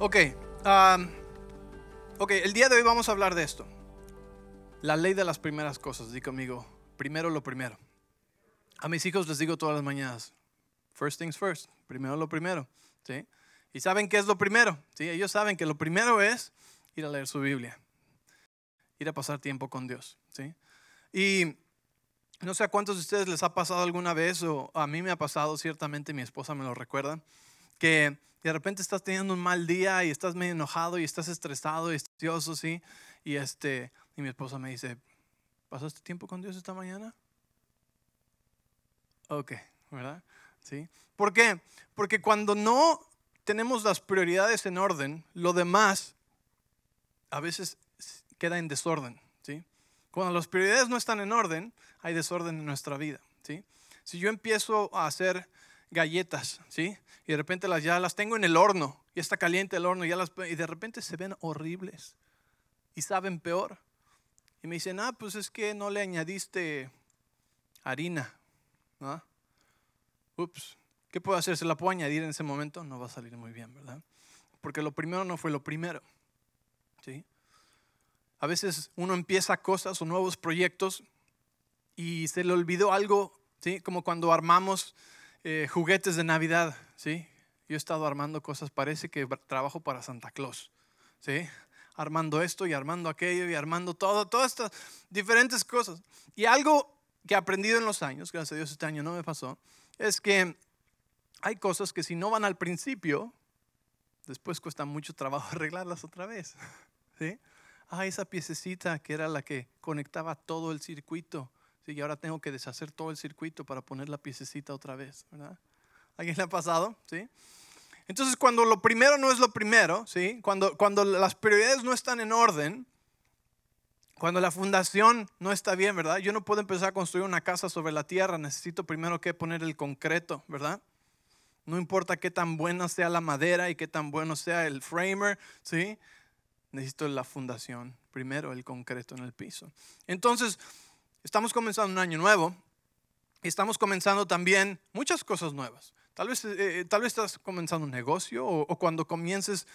Ok, um, ok, el día de hoy vamos a hablar de esto. La ley de las primeras cosas, di conmigo, primero lo primero. A mis hijos les digo todas las mañanas, first things first, primero lo primero, ¿sí? Y saben qué es lo primero, ¿sí? Ellos saben que lo primero es ir a leer su Biblia, ir a pasar tiempo con Dios, ¿sí? Y no sé a cuántos de ustedes les ha pasado alguna vez, o a mí me ha pasado, ciertamente mi esposa me lo recuerda, que de repente estás teniendo un mal día y estás medio enojado y estás estresado y ansioso, ¿sí? Y, este, y mi esposa me dice, ¿pasaste tiempo con Dios esta mañana? Ok, ¿verdad? ¿Sí? ¿Por qué? Porque cuando no tenemos las prioridades en orden, lo demás a veces queda en desorden, ¿sí? Cuando las prioridades no están en orden, hay desorden en nuestra vida, ¿sí? Si yo empiezo a hacer galletas, ¿sí? Y de repente las, ya las tengo en el horno, y está caliente el horno, ya las, y de repente se ven horribles y saben peor. Y me dicen, ah, pues es que no le añadiste harina, ¿no? Ups, ¿qué puedo hacer? ¿Se la puedo añadir en ese momento? No va a salir muy bien, ¿verdad? Porque lo primero no fue lo primero, ¿sí? A veces uno empieza cosas o nuevos proyectos y se le olvidó algo, ¿sí? Como cuando armamos eh, juguetes de Navidad, ¿sí? Yo he estado armando cosas, parece que trabajo para Santa Claus, ¿sí? Armando esto y armando aquello y armando todo, todas estas diferentes cosas. Y algo que he aprendido en los años, gracias a Dios este año no me pasó, es que hay cosas que si no van al principio, después cuesta mucho trabajo arreglarlas otra vez, ¿sí? Ah, esa piececita que era la que conectaba todo el circuito, y ahora tengo que deshacer todo el circuito para poner la piececita otra vez, ¿verdad? ¿Alguien le ha pasado? ¿Sí? Entonces, cuando lo primero no es lo primero, ¿sí? Cuando, cuando las prioridades no están en orden, cuando la fundación no está bien, ¿verdad? Yo no puedo empezar a construir una casa sobre la tierra, necesito primero que poner el concreto, ¿verdad? No importa qué tan buena sea la madera y qué tan bueno sea el framer, ¿sí? Necesito la fundación, primero el concreto en el piso. Entonces, Estamos comenzando un año nuevo y estamos comenzando también muchas cosas nuevas. Tal vez, eh, tal vez estás comenzando un negocio o, cuando comiences,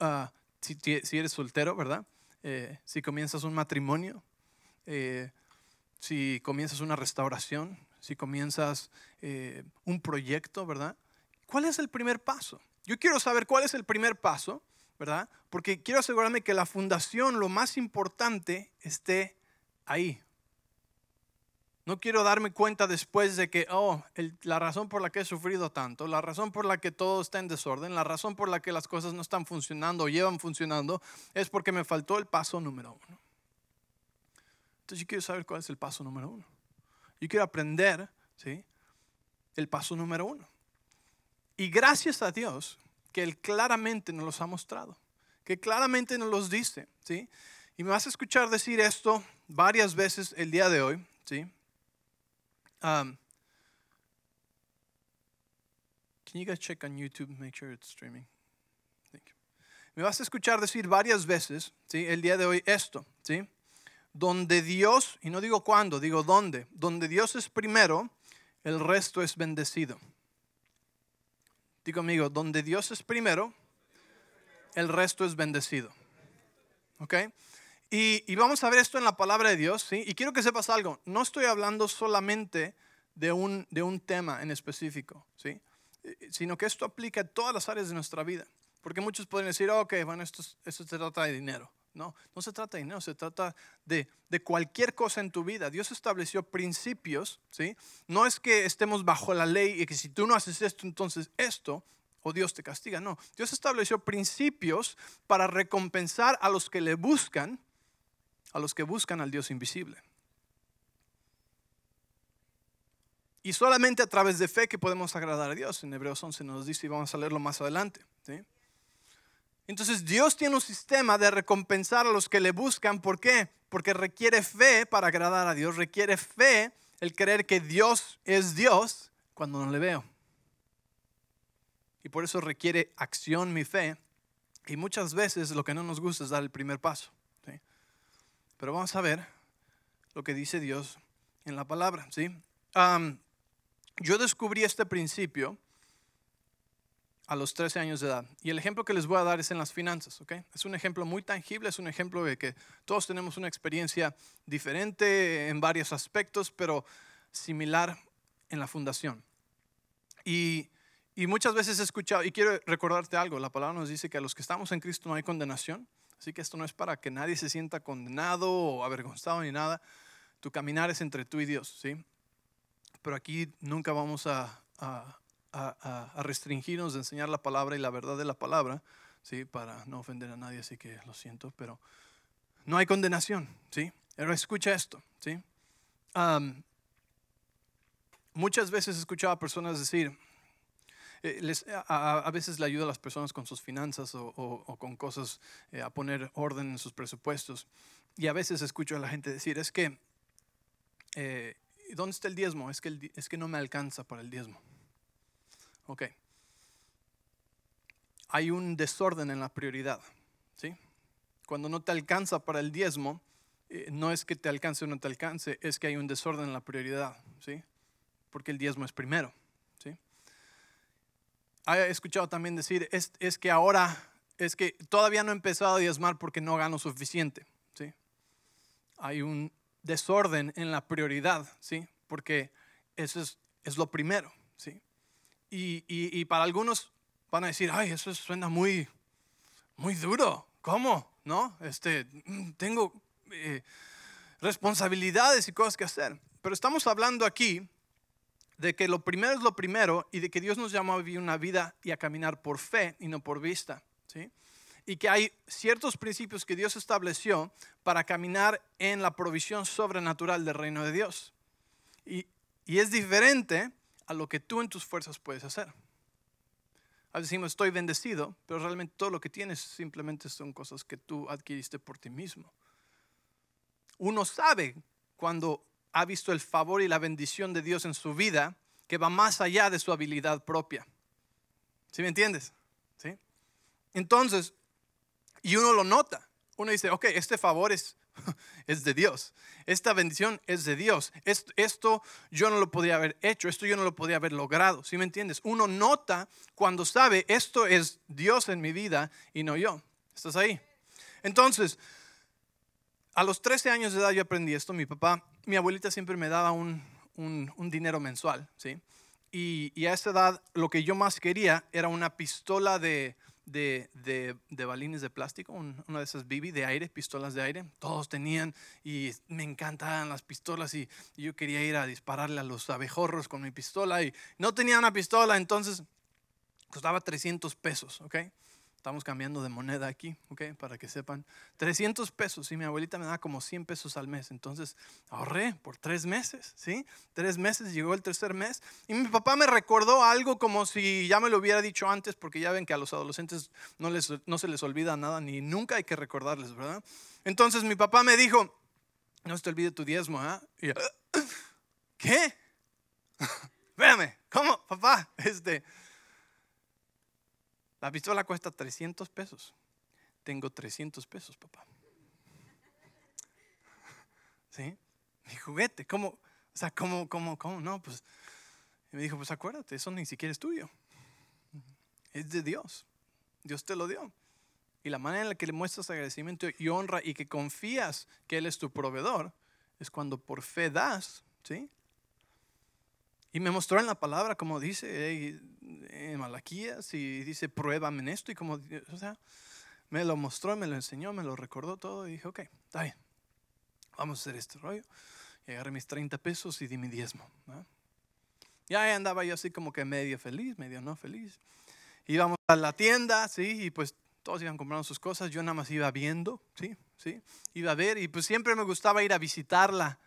ah, si, si, eres soltero, ¿verdad? Eh, si comienzas un matrimonio, eh, si comienzas una restauración, si comienzas un proyecto, ¿verdad? ¿Cuál es el primer paso? Yo quiero saber cuál es el primer paso, ¿verdad? Porque quiero asegurarme que la fundación, lo más importante, esté ahí, no quiero darme cuenta después de que, oh, la razón por la que he sufrido tanto, la razón por la que todo está en desorden, la razón por la que las cosas no están funcionando o llevan funcionando, es porque me faltó el paso número uno. Entonces yo quiero saber cuál es el paso número uno. Yo quiero aprender, ¿sí? El paso número uno. Y gracias a Dios que Él claramente nos los ha mostrado, que claramente nos los dice, ¿sí? Y me vas a escuchar decir esto varias veces el día de hoy, ¿sí? Um, can you guys check on YouTube, make sure it's streaming? Me vas a escuchar decir varias veces, ¿sí? El día de hoy esto, ¿sí? Donde Dios, y no digo cuándo, digo dónde, donde Dios es primero, el resto es bendecido. Digo amigo, donde Dios es primero, el resto es bendecido. ¿Ok? Y, vamos a ver esto en la palabra de Dios, ¿sí? Y quiero que sepas algo, no estoy hablando solamente de un, de un tema en específico, ¿sí? Eh, sino que esto aplica a todas las áreas de nuestra vida. Porque muchos pueden decir, ok, bueno, esto, esto se trata de dinero. No, no se trata de dinero, se trata de, de, cualquier cosa en tu vida. Dios estableció principios, ¿sí? No es que estemos bajo la ley y que si tú no haces esto, entonces esto, o Dios te castiga. No, Dios estableció principios para recompensar a los que le buscan a los que buscan al Dios invisible. Y solamente a través de fe que podemos agradar a Dios. En Hebreos 11 nos dice y vamos a leerlo más adelante. Entonces Dios tiene un sistema de recompensar a los que le buscan. ¿Por qué? Porque requiere fe para agradar a Dios. Requiere fe el creer que Dios es Dios cuando no le veo. Y por eso requiere acción mi fe. Y muchas veces lo que no nos gusta es dar el primer paso. Pero vamos a ver lo que dice Dios en la palabra. ¿sí? yo descubrí este principio a los 13 años de edad. Y el ejemplo que les voy a dar es en las finanzas, ¿ok? Es un ejemplo muy tangible, es un ejemplo de que todos tenemos una experiencia diferente en varios aspectos, pero similar en la fundación. Y, y muchas veces he escuchado, y quiero recordarte algo, la palabra nos dice que a los que estamos en Cristo no hay condenación, así que esto no es para que nadie se sienta condenado o avergonzado ni nada, tu caminar es entre tú y Dios, ¿sí? Pero aquí nunca vamos a, a restringirnos de enseñar la palabra y la verdad de la palabra, ¿sí? para no ofender a nadie, así que lo siento, pero no hay condenación. ¿sí? Pero escucha esto. ¿sí? muchas veces he escuchado a personas decir, eh, a, veces le ayuda a las personas con sus finanzas o, con cosas, eh, a poner orden en sus presupuestos. Y a veces escucho a la gente decir, es que, eh, ¿dónde está el diezmo? Es que, es que no me alcanza para el diezmo. Ok. Hay un desorden en la prioridad. ¿sí? Cuando no te alcanza para el diezmo, no es que te alcance o no te alcance, es que hay un desorden en la prioridad. ¿sí? Porque el diezmo es primero. He escuchado también decir, es, es que ahora, es que todavía no he empezado a diezmar porque no gano suficiente. ¿sí? Hay un desorden en la prioridad, ¿sí? porque eso es, es lo primero. ¿sí? Y, para algunos van a decir, ay, eso suena muy, muy duro. ¿Cómo? ¿No? Este, mm, tengo eh, responsabilidades y cosas que hacer. Pero estamos hablando aquí de que lo primero es lo primero y de que Dios nos llamó a vivir una vida y a caminar por fe y no por vista. ¿sí? Y que hay ciertos principios que Dios estableció para caminar en la provisión sobrenatural del reino de Dios. Y, y es diferente a lo que tú en tus fuerzas puedes hacer. A veces decimos, estoy bendecido, pero realmente todo lo que tienes simplemente son cosas que tú adquiriste por ti mismo. Uno sabe cuando ha visto el favor y la bendición de Dios en su vida que va más allá de su habilidad propia. ¿Sí me entiendes? ¿Sí? Entonces, y uno lo nota. Uno dice, ok, este favor es es de Dios. Esta bendición es de Dios. Esto, yo no lo podía haber hecho, esto yo no lo podía haber logrado. ¿Sí me entiendes? Uno nota cuando sabe esto es Dios en mi vida y no yo. ¿Estás ahí? Entonces, a los 13 años de edad yo aprendí esto. Mi papá, mi abuelita siempre me daba un, dinero mensual, ¿sí? Y, a esa edad lo que yo más quería era una pistola de, de, de, balines de plástico, una de esas BB de aire, pistolas de aire. Todos tenían y me encantaban las pistolas y, y, yo quería ir a dispararle a los abejorros con mi pistola y no tenía una pistola, entonces costaba 300 pesos, ¿ok? Estamos cambiando de moneda aquí, ¿ok? Para que sepan. 300 pesos y mi abuelita me da como 100 pesos al mes. Entonces ahorré por tres meses, ¿sí? Tres meses, llegó el tercer mes. Y mi papá me recordó algo como si ya me lo hubiera dicho antes, porque ya ven que a los adolescentes no, les, no se les olvida nada, ni nunca hay que recordarles, ¿verdad? Entonces mi papá me dijo, no se te olvide tu diezmo, ¿ah? Yo, ¿qué? Espérame, ¿cómo, papá? Este la pistola cuesta 300 pesos. Tengo 300 pesos, papá. ¿Sí? Mi juguete, ¿cómo? O sea, ¿cómo, cómo, cómo? No, pues. Y me dijo, pues acuérdate, eso ni siquiera es tuyo. Es de Dios. Dios te lo dio. Y la manera en la que le muestras agradecimiento y honra y que confías que Él es tu proveedor es cuando por fe das, ¿sí? Y me mostró en la palabra, como dice en Malaquías, y dice, pruébame en esto. Y como, o sea, me lo mostró, me lo enseñó, me lo recordó todo. Y dije, ok, está bien, vamos a hacer este rollo. Y agarré mis 30 pesos y di mi diezmo. Ya andaba yo así como que medio feliz, medio no feliz. Íbamos a la tienda, sí, y pues todos iban comprando sus cosas. Yo nada más iba viendo, sí, sí. Iba a ver, y pues siempre me gustaba ir a visitarla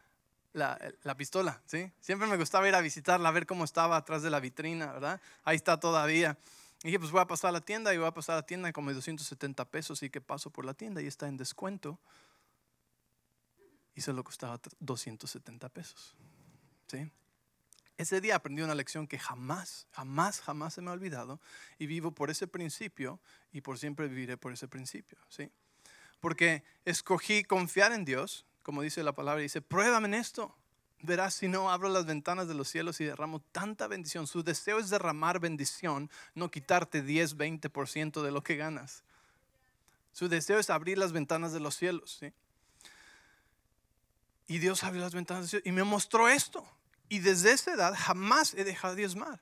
la, pistola, ¿sí? Siempre me gustaba ir a visitarla, a ver cómo estaba atrás de la vitrina, ¿verdad? Ahí está todavía. Y dije, pues voy a pasar a la tienda y voy a pasar a la tienda como 270 pesos y que paso por la tienda y está en descuento. Y solo costaba 270 pesos, ¿sí? Ese día aprendí una lección que jamás, jamás, jamás se me ha olvidado y vivo por ese principio y por siempre viviré por ese principio, ¿sí? Porque escogí confiar en Dios como dice la palabra, dice, pruébame en esto. verás si no abro las ventanas de los cielos y derramo tanta bendición. Su deseo es derramar bendición, no quitarte 10, 20% de lo que ganas. Su deseo es abrir las ventanas de los cielos. ¿sí? Y Dios abrió las ventanas del cielo y me mostró esto. Y desde esa edad jamás he dejado de diezmar.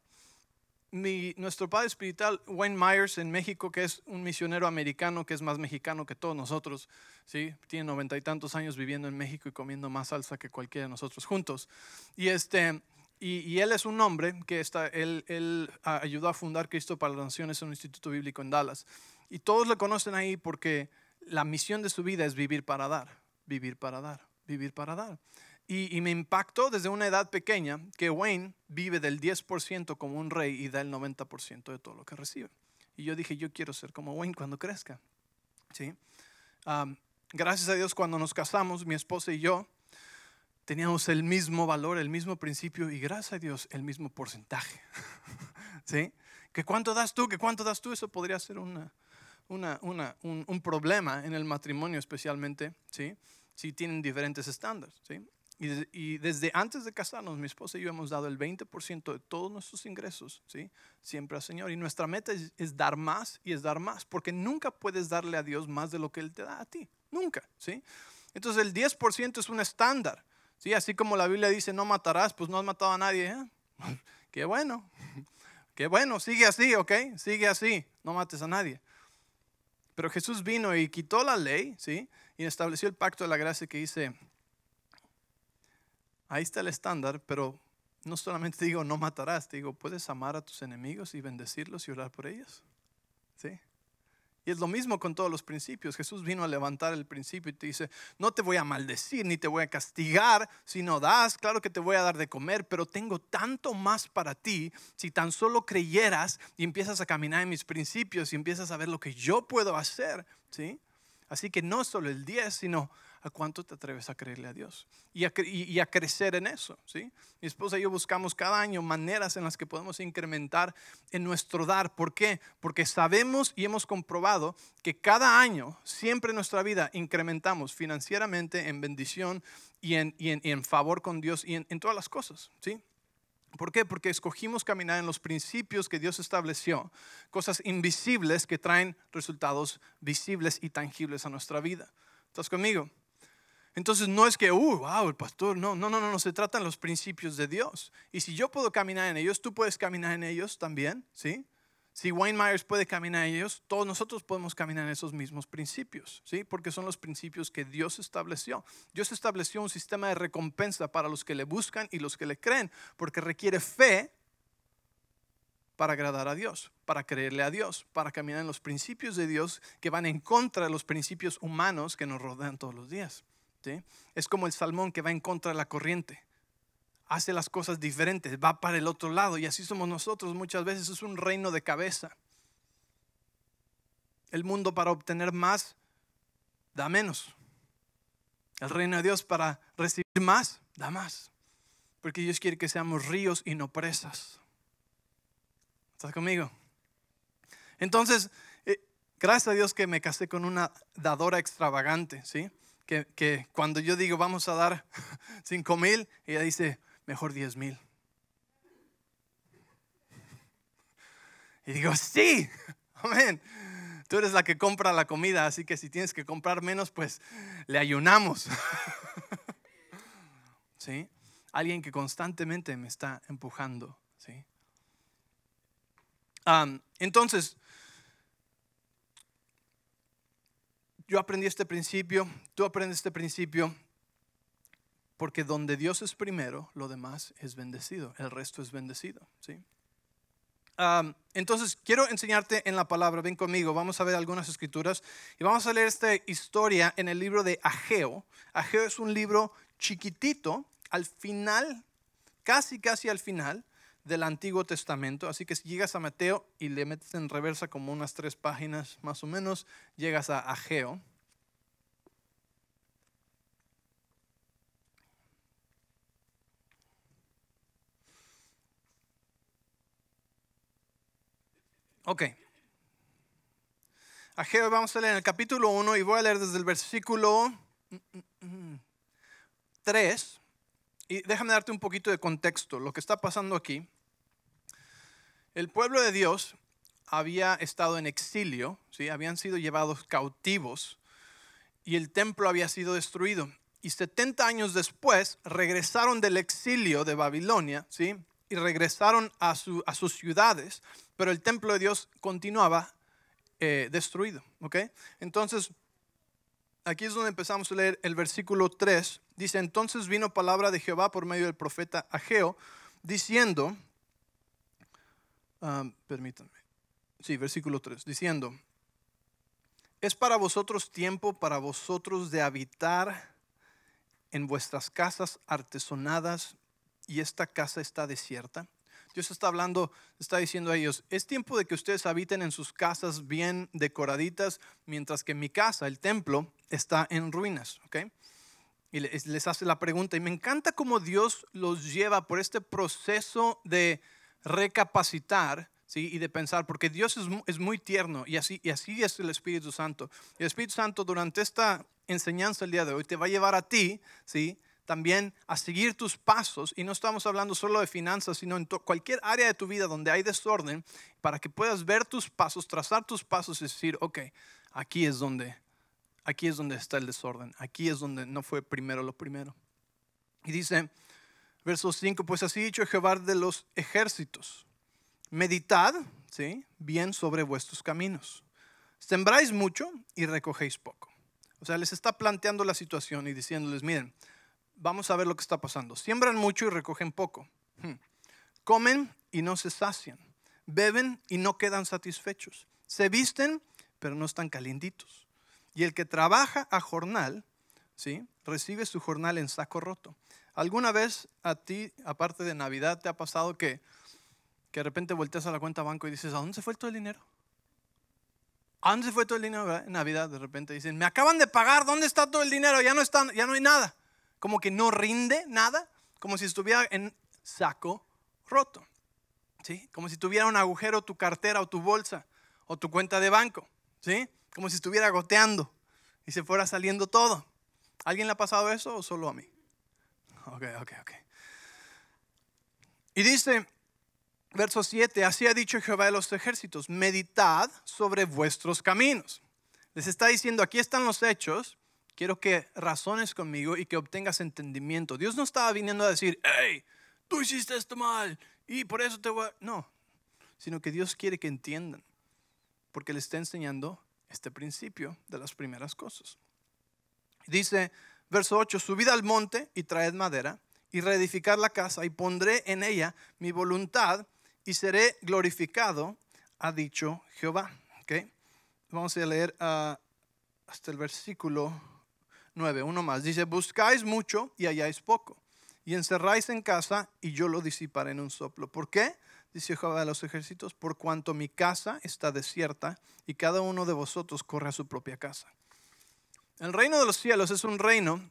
Nuestro padre espiritual, Wayne Myers, en México, que es un misionero americano, que es más mexicano que todos nosotros, ¿sí? tiene noventa y tantos años viviendo en México y comiendo más salsa que cualquiera de nosotros juntos. Y, este, y, él es un hombre que está, él, él ayudó a fundar Cristo para las Naciones, un instituto bíblico en Dallas. Y todos le conocen ahí porque la misión de su vida es vivir para dar, vivir para dar, vivir para dar. Y, me impactó desde una edad pequeña que Wayne vive del 10% como un rey y da el 90% de todo lo que recibe. Y yo dije, yo quiero ser como Wayne cuando crezca. ¿Sí? gracias a Dios cuando nos casamos, mi esposa y yo teníamos el mismo valor, el mismo principio y gracias a Dios el mismo porcentaje. ¿Sí? ¿Que cuánto das tú? ¿Que cuánto das tú? Eso podría ser una, una, una, un, un, problema en el matrimonio especialmente, ¿sí? Si tienen diferentes estándares, ¿sí? Y, desde antes de casarnos, mi esposa y yo hemos dado el 20% de todos nuestros ingresos, ¿sí? Siempre al Señor. Y nuestra meta es, dar más y es dar más, porque nunca puedes darle a Dios más de lo que Él te da a ti. Nunca, ¿sí? Entonces el 10% es un estándar, ¿sí? Así como la Biblia dice, no matarás, pues no has matado a nadie. ¿eh? Qué bueno, qué bueno, sigue así, ¿ok? Sigue así, no mates a nadie. Pero Jesús vino y quitó la ley, ¿sí? Y estableció el pacto de la gracia que dice, ahí está el estándar, pero no solamente digo no matarás, digo, puedes amar a tus enemigos y bendecirlos y orar por ellos. ¿Sí? Y es lo mismo con todos los principios. Jesús vino a levantar el principio y te dice, no te voy a maldecir ni te voy a castigar si no das, claro que te voy a dar de comer, pero tengo tanto más para ti si tan solo creyeras y empiezas a caminar en mis principios y empiezas a ver lo que yo puedo hacer, ¿sí? Así que no solo el 10, sino a cuánto te atreves a creerle a Dios y a, crecer en eso. ¿sí? Mi esposa y yo buscamos cada año maneras en las que podemos incrementar en nuestro dar. ¿Por qué? Porque sabemos y hemos comprobado que cada año, siempre en nuestra vida, incrementamos financieramente en bendición y en, favor con Dios y en, todas las cosas. ¿sí? ¿Por qué? Porque escogimos caminar en los principios que Dios estableció, cosas invisibles que traen resultados visibles y tangibles a nuestra vida. ¿Estás conmigo? Entonces no es que, uh, wow, el pastor, no, no, no, no, se tratan los principios de Dios. Y si yo puedo caminar en ellos, tú puedes caminar en ellos también, ¿sí? Si Wayne Myers puede caminar en ellos, todos nosotros podemos caminar en esos mismos principios, ¿sí? Porque son los principios que Dios estableció. Dios estableció un sistema de recompensa para los que le buscan y los que le creen, porque requiere fe para agradar a Dios, para creerle a Dios, para caminar en los principios de Dios que van en contra de los principios humanos que nos rodean todos los días. Es como el salmón que va en contra de la corriente. Hace las cosas diferentes, va para el otro lado. Y así somos nosotros muchas veces. Es un reino de cabeza. El mundo para obtener más da menos. El reino de Dios para recibir más da más. Porque Dios quiere que seamos ríos y no presas. ¿Estás conmigo? Entonces, eh, gracias a Dios que me casé con una dadora extravagante, ¿sí? Que, cuando yo digo vamos a dar 5 mil, ella dice mejor 10 mil. Y digo, sí, amén. Tú eres la que compra la comida, así que si tienes que comprar menos, pues le ayunamos. ¿Sí? Alguien que constantemente me está empujando. ¿sí? entonces, yo aprendí este principio, tú aprendes este principio, porque donde Dios es primero, lo demás es bendecido, el resto es bendecido. ¿sí? entonces, quiero enseñarte en la palabra, ven conmigo, vamos a ver algunas escrituras y vamos a leer esta historia en el libro de Ageo. Ageo es un libro chiquitito, al final, casi, casi al final del Antiguo Testamento. Así que si llegas a Mateo y le metes en reversa como unas tres páginas más o menos, llegas a Ageo. Ok. Ageo vamos a leer en el capítulo 1 y voy a leer desde el versículo 3 Y déjame darte un poquito de contexto. Lo que está pasando aquí, el pueblo de Dios había estado en exilio, ¿sí? habían sido llevados cautivos y el templo había sido destruido. Y 70 años después regresaron del exilio de Babilonia, ¿sí? y regresaron a, su, a sus ciudades, pero el templo de Dios continuaba eh, destruido. ¿ok? Entonces, aquí es donde empezamos a leer el versículo 3. Dice, entonces vino palabra de Jehová por medio del profeta Ageo, diciendo, ah, permítanme, sí, versículo 3, diciendo, es para vosotros tiempo, para vosotros de habitar en vuestras casas artesonadas y esta casa está desierta. Dios está hablando, está diciendo a ellos, es tiempo de que ustedes habiten en sus casas bien decoraditas, mientras que mi casa, el templo, está en ruinas. ¿ok? Y les hace la pregunta, y me encanta cómo Dios los lleva por este proceso de recapacitar ¿sí? y de pensar, porque Dios es, muy tierno y así, y así es el Espíritu Santo. El Espíritu Santo durante esta enseñanza el día de hoy te va a llevar a ti, ¿sí? también a seguir tus pasos, y no estamos hablando solo de finanzas, sino en cualquier área de tu vida donde hay desorden, para que puedas ver tus pasos, trazar tus pasos y decir, ok, aquí es donde, aquí es donde está el desorden, aquí es donde no fue primero lo primero. Y dice, verso 5, pues así dicho Jehová de los ejércitos, meditad, ¿sí? Bien sobre vuestros caminos. Sembráis mucho y recogéis poco. O sea, les está planteando la situación y diciéndoles, miren, vamos a ver lo que está pasando. Siembran mucho y recogen poco. Hmm. Comen y no se sacian. Beben y no quedan satisfechos. Se visten, pero no están calientitos. Y el que trabaja a jornal, ¿sí? recibe su jornal en saco roto. ¿Alguna vez a ti, aparte de Navidad, te ha pasado que, que de repente volteas a la cuenta banco y dices, ¿a dónde se fue todo el dinero? ¿A dónde se fue todo el dinero? En Navidad de repente dicen, me acaban de pagar, ¿dónde está todo el dinero? Ya no, está, ya no hay nada como que no rinde nada, como si estuviera en saco roto. ¿sí? Como si tuviera un agujero tu cartera o tu bolsa o tu cuenta de banco. ¿sí? Como si estuviera goteando y se fuera saliendo todo. ¿Alguien le ha pasado eso o solo a mí? Ok, ok, ok. Y dice, verso 7, así ha dicho Jehová de los ejércitos, meditad sobre vuestros caminos. Les está diciendo, aquí están los hechos, quiero que razones conmigo y que obtengas entendimiento. Dios no estaba viniendo a decir, hey, tú hiciste esto mal y por eso te voy a... No, sino que Dios quiere que entiendan, porque le está enseñando este principio de las primeras cosas. Dice, verso 8, subid al monte y traed madera y reedificar la casa y pondré en ella mi voluntad y seré glorificado, ha dicho Jehová. ¿Okay? Vamos a leer ah, hasta el versículo 9, uno más. Dice, buscáis mucho y halláis poco. Y encerráis en casa y yo lo disiparé en un soplo. ¿Por qué? Dice Jehová de los ejércitos, por cuanto mi casa está desierta y cada uno de vosotros corre a su propia casa. El reino de los cielos es un reino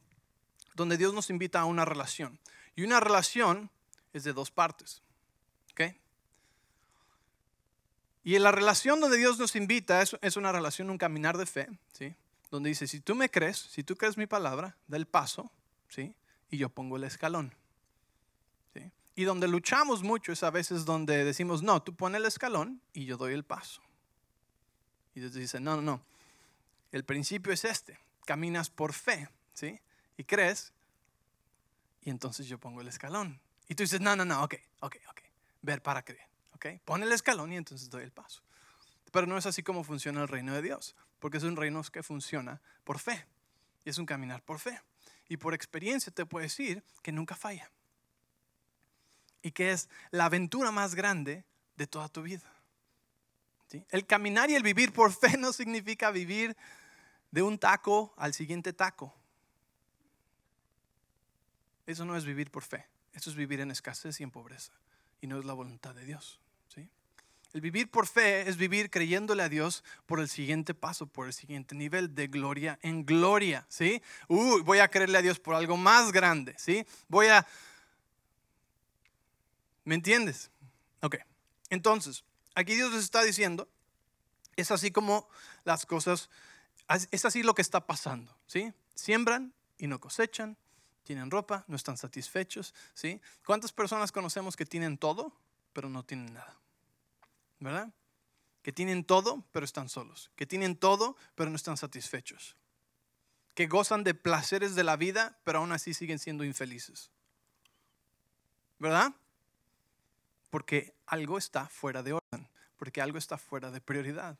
donde Dios nos invita a una relación. Y una relación es de dos partes. ¿Ok? Y en la relación donde Dios nos invita es, es una relación, un caminar de fe. ¿sí? donde dice, si tú me crees, si tú crees mi palabra, da el paso, ¿sí? Y yo pongo el escalón. Y donde luchamos mucho es a veces donde decimos, no, tú pones el escalón y yo doy el paso. Y Dios dice, no, no, no. El principio es este. Caminas por fe, ¿sí? Y crees, y entonces yo pongo el escalón. Y tú dices, no, no, no, ok, ok, ok. Ver para creer, ¿ok? Pon el escalón y entonces doy el paso. Pero no es así como funciona el reino de Dios porque es un reino que funciona por fe. Y es un caminar por fe. Y por experiencia te puedo decir que nunca falla. Y que es la aventura más grande de toda tu vida. El caminar y el vivir por fe no significa vivir de un taco al siguiente taco. Eso no es vivir por fe. Eso es vivir en escasez y en pobreza. Y no es la voluntad de Dios. El vivir por fe es vivir creyéndole a Dios por el siguiente paso, por el siguiente nivel de gloria en gloria, ¿sí? Voy a creerle a Dios por algo más grande, ¿sí? Voy a... ¿Me entiendes? Ok. Entonces, aquí Dios les está diciendo, es así como las cosas, es así lo que está pasando, ¿sí? Siembran y no cosechan, Tienen ropa, no están satisfechos, ¿sí? ¿Cuántas personas conocemos que tienen todo, pero no tienen nada? ¿Verdad? Que tienen todo, pero están solos. Que tienen todo, pero no están satisfechos. Que gozan de placeres de la vida, pero aún así siguen siendo infelices. ¿Verdad? Porque algo está fuera de orden, porque algo está fuera de prioridad.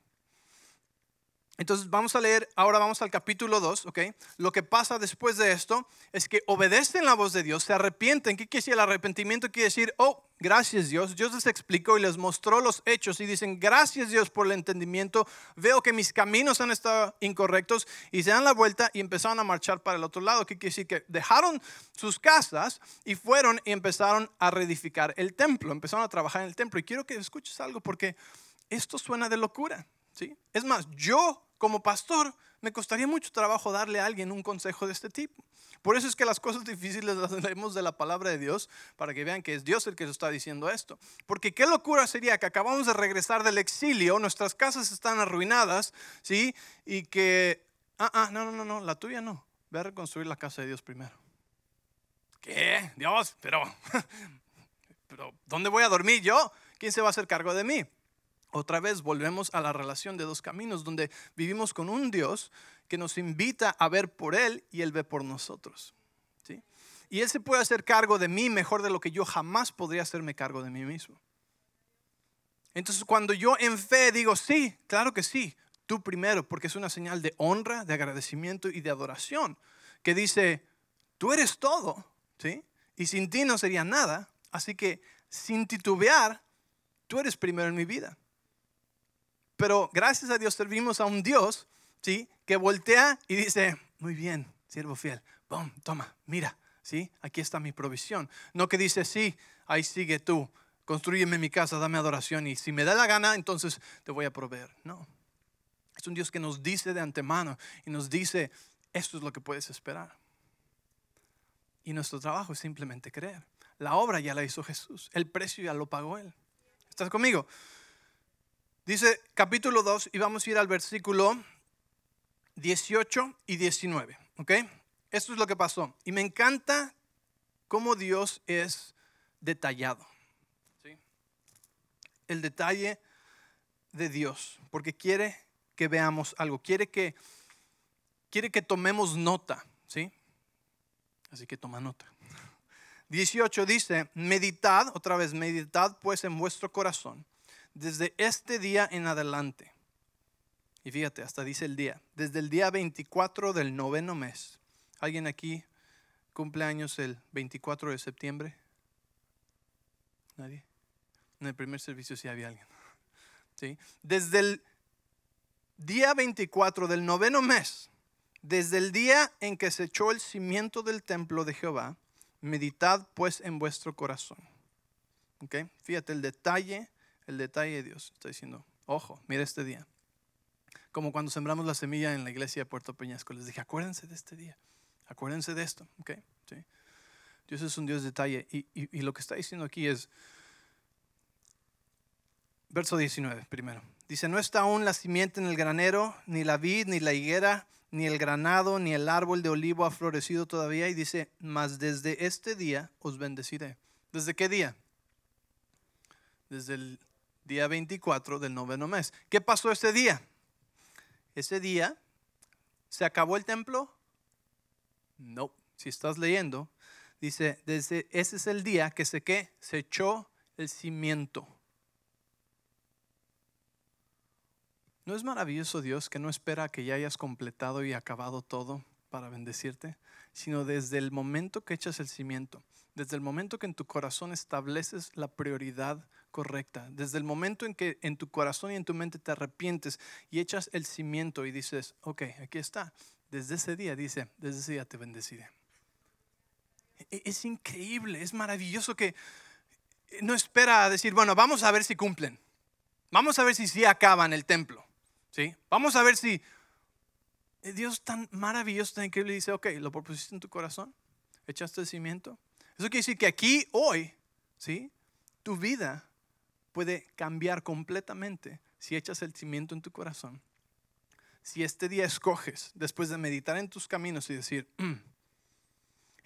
Entonces vamos a leer, ahora vamos al capítulo 2, ¿ok? Lo que pasa después de esto es que obedecen la voz de Dios, se arrepienten. ¿Qué quiere decir el arrepentimiento? Quiere decir, oh, gracias Dios. Dios les explicó y les mostró los hechos y dicen, gracias Dios por el entendimiento. Veo que mis caminos han estado incorrectos y se dan la vuelta y empezaron a marchar para el otro lado. ¿Qué quiere decir? Que dejaron sus casas y fueron y empezaron a reedificar el templo, empezaron a trabajar en el templo. Y quiero que escuches algo porque esto suena de locura. Es más, yo como pastor me costaría mucho trabajo darle a alguien un consejo de este tipo. Por eso es que las cosas difíciles las leemos de la palabra de Dios, para que vean que es Dios el que nos está diciendo esto. Porque qué locura sería que acabamos de regresar del exilio, nuestras casas están arruinadas, ¿sí? Y que, ah, ah, no, no, no, no, la tuya no. Ve a reconstruir la casa de Dios primero. ¿Qué? Dios, pero, pero, ¿dónde voy a dormir yo? ¿Quién se va a hacer cargo de mí? Otra vez volvemos a la relación de dos caminos, donde vivimos con un Dios que nos invita a ver por Él y Él ve por nosotros. ¿sí? Y Él se puede hacer cargo de mí mejor de lo que yo jamás podría hacerme cargo de mí mismo. Entonces cuando yo en fe digo, sí, claro que sí, tú primero, porque es una señal de honra, de agradecimiento y de adoración, que dice, tú eres todo, ¿sí? Y sin ti no sería nada, así que sin titubear, tú eres primero en mi vida. Pero gracias a Dios servimos a un Dios, ¿sí? Que voltea y dice, muy bien, siervo fiel, ¡Bum! toma, mira, ¿sí? Aquí está mi provisión. No que dice, sí, ahí sigue tú, construyeme mi casa, dame adoración y si me da la gana, entonces te voy a proveer. No. Es un Dios que nos dice de antemano y nos dice, esto es lo que puedes esperar. Y nuestro trabajo es simplemente creer. La obra ya la hizo Jesús, el precio ya lo pagó Él. ¿Estás conmigo? Dice capítulo 2 y vamos a ir al versículo 18 y 19. ¿Ok? Esto es lo que pasó. Y me encanta cómo Dios es detallado. ¿sí? El detalle de Dios, porque quiere que veamos algo, quiere que, quiere que tomemos nota. ¿sí? Así que toma nota. 18 dice, meditad, otra vez, meditad pues en vuestro corazón desde este día en adelante. Y fíjate, hasta dice el día, desde el día 24 del noveno mes. ¿Alguien aquí cumple años el 24 de septiembre? ¿Nadie? En el primer servicio sí había alguien. ¿Sí? Desde el día 24 del noveno mes, desde el día en que se echó el cimiento del templo de Jehová, meditad pues en vuestro corazón. ¿Okay? Fíjate el detalle el detalle de Dios. Está diciendo, ojo, mira este día. Como cuando sembramos la semilla en la iglesia de Puerto Peñasco, les dije, acuérdense de este día, acuérdense de esto. Okay, ¿sí? Dios es un Dios de detalle. Y, y, lo que está diciendo aquí es, verso 19 primero. Dice, no está aún la simiente en el granero, ni la vid, ni la higuera, ni el granado, ni el árbol de olivo ha florecido todavía. Y dice, mas desde este día os bendeciré. ¿Desde qué día? Desde el día 24 del noveno mes. ¿Qué pasó ese día? Ese día, ¿se acabó el templo? No. Si estás leyendo, dice, desde ese es el día que se, ¿qué? se echó el cimiento. ¿No es maravilloso Dios que no espera que ya hayas completado y acabado todo para bendecirte? Sino desde el momento que echas el cimiento, desde el momento que en tu corazón estableces la prioridad correcta, desde el momento en que en tu corazón y en tu mente te arrepientes y echas el cimiento y dices, ok, aquí está, desde ese día dice, desde ese día te bendeciré. E-, es increíble, es maravilloso que no espera a decir, bueno, vamos a ver si cumplen, vamos a ver si sí acaban el templo, ¿sí? Vamos a ver si Dios tan maravilloso, tan increíble, dice, ok, lo propusiste en tu corazón, echaste el cimiento. Eso quiere decir que aquí, hoy, ¿sí? Tu vida puede cambiar completamente si echas el cimiento en tu corazón. Si este día escoges, después de meditar en tus caminos y decir, mm,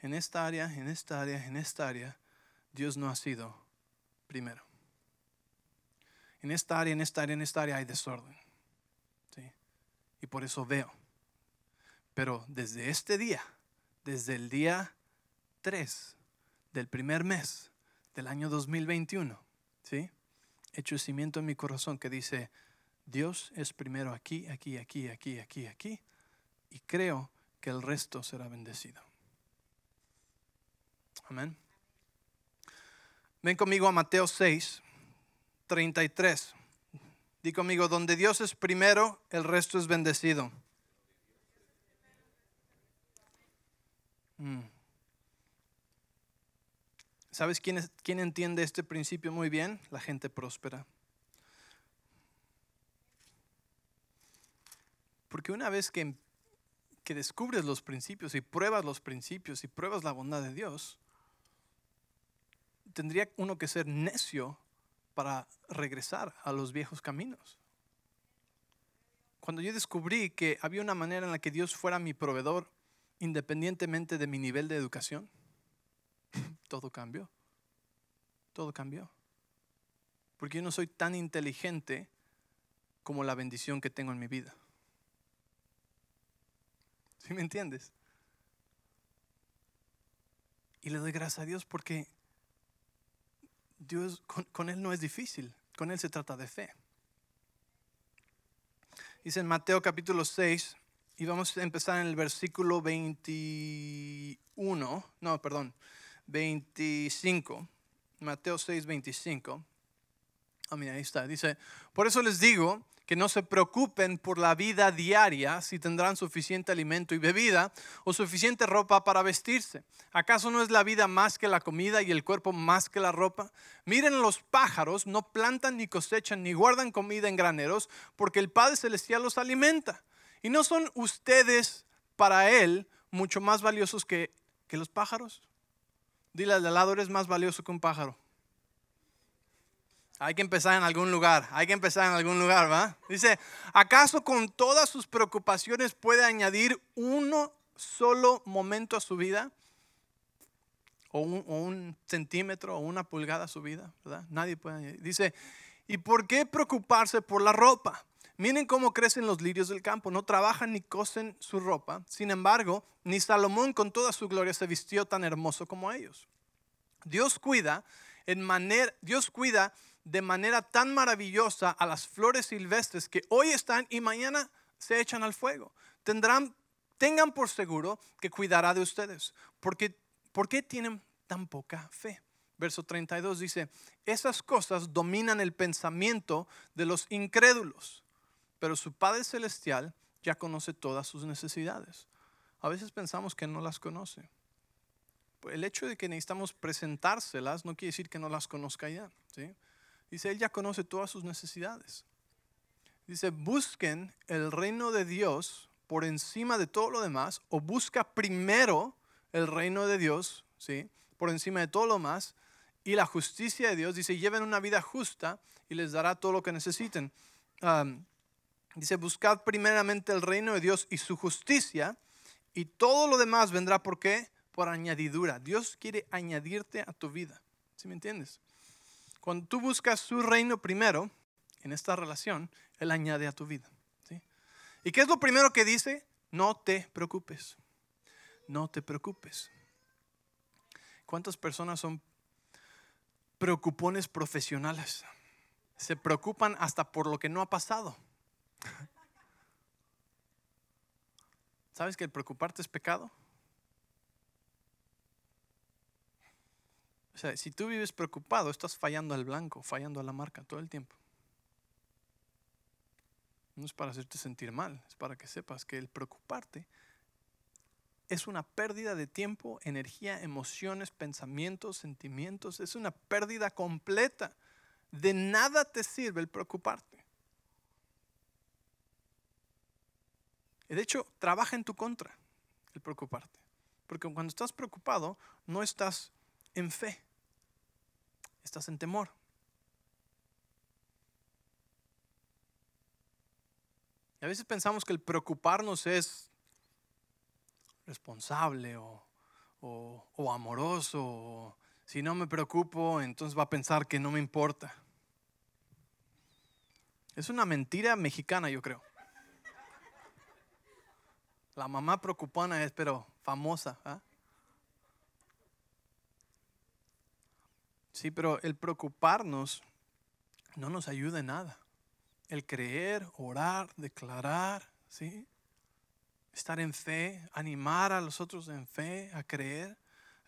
en esta área, en esta área, en esta área, Dios no ha sido primero. En esta área, en esta área, en esta área hay desorden. Y por eso veo. Pero desde este día, desde el día 3 del primer mes del año 2021, ¿sí? He hecho cimiento en mi corazón que dice, Dios es primero aquí, aquí, aquí, aquí, aquí, aquí, y creo que el resto será bendecido. Amén. Ven conmigo a Mateo 6, 33. Di conmigo, donde Dios es primero, el resto es bendecido. Mm. ¿Sabes quién, entiende este principio muy bien? La gente próspera. Porque una vez que descubres los principios y pruebas los principios y pruebas la bondad de Dios, tendría uno que ser necio para regresar a los viejos caminos. Cuando yo descubrí que había una manera en la que Dios fuera mi proveedor, independientemente de mi nivel de educación, todo cambió. Todo cambió. Porque yo no soy tan inteligente como la bendición que tengo en mi vida. ¿Sí me entiendes? Y le doy gracias a Dios porque Dios, con, Él no es difícil, con Él se trata de fe. Dice en Mateo capítulo 6, y vamos a empezar en el versículo 21, no, perdón, 25. Mateo 6, 25. Ah, mira, ahí está. Dice, por eso les digo que no se preocupen por la vida diaria, si tendrán suficiente alimento y bebida o suficiente ropa para vestirse. ¿Acaso no es la vida más que la comida y el cuerpo más que la ropa? Miren los pájaros, no plantan ni cosechan ni guardan comida en graneros, porque el Padre Celestial los alimenta. ¿Y no son ustedes para Él mucho más valiosos que, que los pájaros? Dile al lado, eres más valioso que un pájaro. Hay que empezar en algún lugar, hay que empezar en algún lugar, ¿va? Dice, ¿acaso con todas sus preocupaciones puede añadir uno solo momento a su vida? O un, centímetro o una pulgada a su vida, ¿verdad? Nadie puede añadir. Dice, ¿y por qué preocuparse por la ropa? Miren cómo crecen los lirios del campo, no trabajan ni cosen su ropa. Sin embargo, ni Salomón con toda su gloria se vistió tan hermoso como ellos. Dios cuida de manera tan maravillosa a las flores silvestres que hoy están y mañana se echan al fuego. Tengan por seguro que cuidará de ustedes. Porque, ¿Por qué tienen tan poca fe? Verso 32 dice, esas cosas dominan el pensamiento de los incrédulos, pero su Padre Celestial ya conoce todas sus necesidades. A veces pensamos que no las conoce. El hecho de que necesitamos presentárselas no quiere decir que no las conozca ya. ¿sí? Dice, Él ya conoce todas sus necesidades. Dice, busquen el reino de Dios por encima de todo lo demás, o busca primero el reino de Dios, ¿sí? Por encima de todo lo más, y la justicia de Dios. Dice, lleven una vida justa y les dará todo lo que necesiten. Dice, buscad primeramente el reino de Dios y su justicia, y todo lo demás vendrá por qué? Por añadidura. Dios quiere añadirte a tu vida. ¿Sí me entiendes? Cuando tú buscas su reino primero, en esta relación, Él añade a tu vida. ¿Y qué es lo primero que dice? No te preocupes. No te preocupes. ¿Cuántas personas son preocupones profesionales? Se preocupan hasta por lo que no ha pasado. ¿Sabes que el preocuparte es pecado? O sea, si tú vives preocupado, estás fallando al blanco, fallando a la marca todo el tiempo. No es para hacerte sentir mal, es para que sepas que el preocuparte es una pérdida de tiempo, energía, emociones, pensamientos, sentimientos. Es una pérdida completa. De nada te sirve el preocuparte. De hecho, trabaja en tu contra el preocuparte. Porque cuando estás preocupado, no estás en fe estás en temor. Y a veces pensamos que el preocuparnos es responsable o, o, amoroso. si no me preocupo, entonces va a pensar que no me importa. Es una mentira mexicana, yo creo. La mamá preocupona es, pero famosa. ¿ah? Sí, pero el preocuparnos no nos ayuda en nada. El creer, orar, declarar, ¿sí? Estar en fe, animar a los otros en fe, a creer,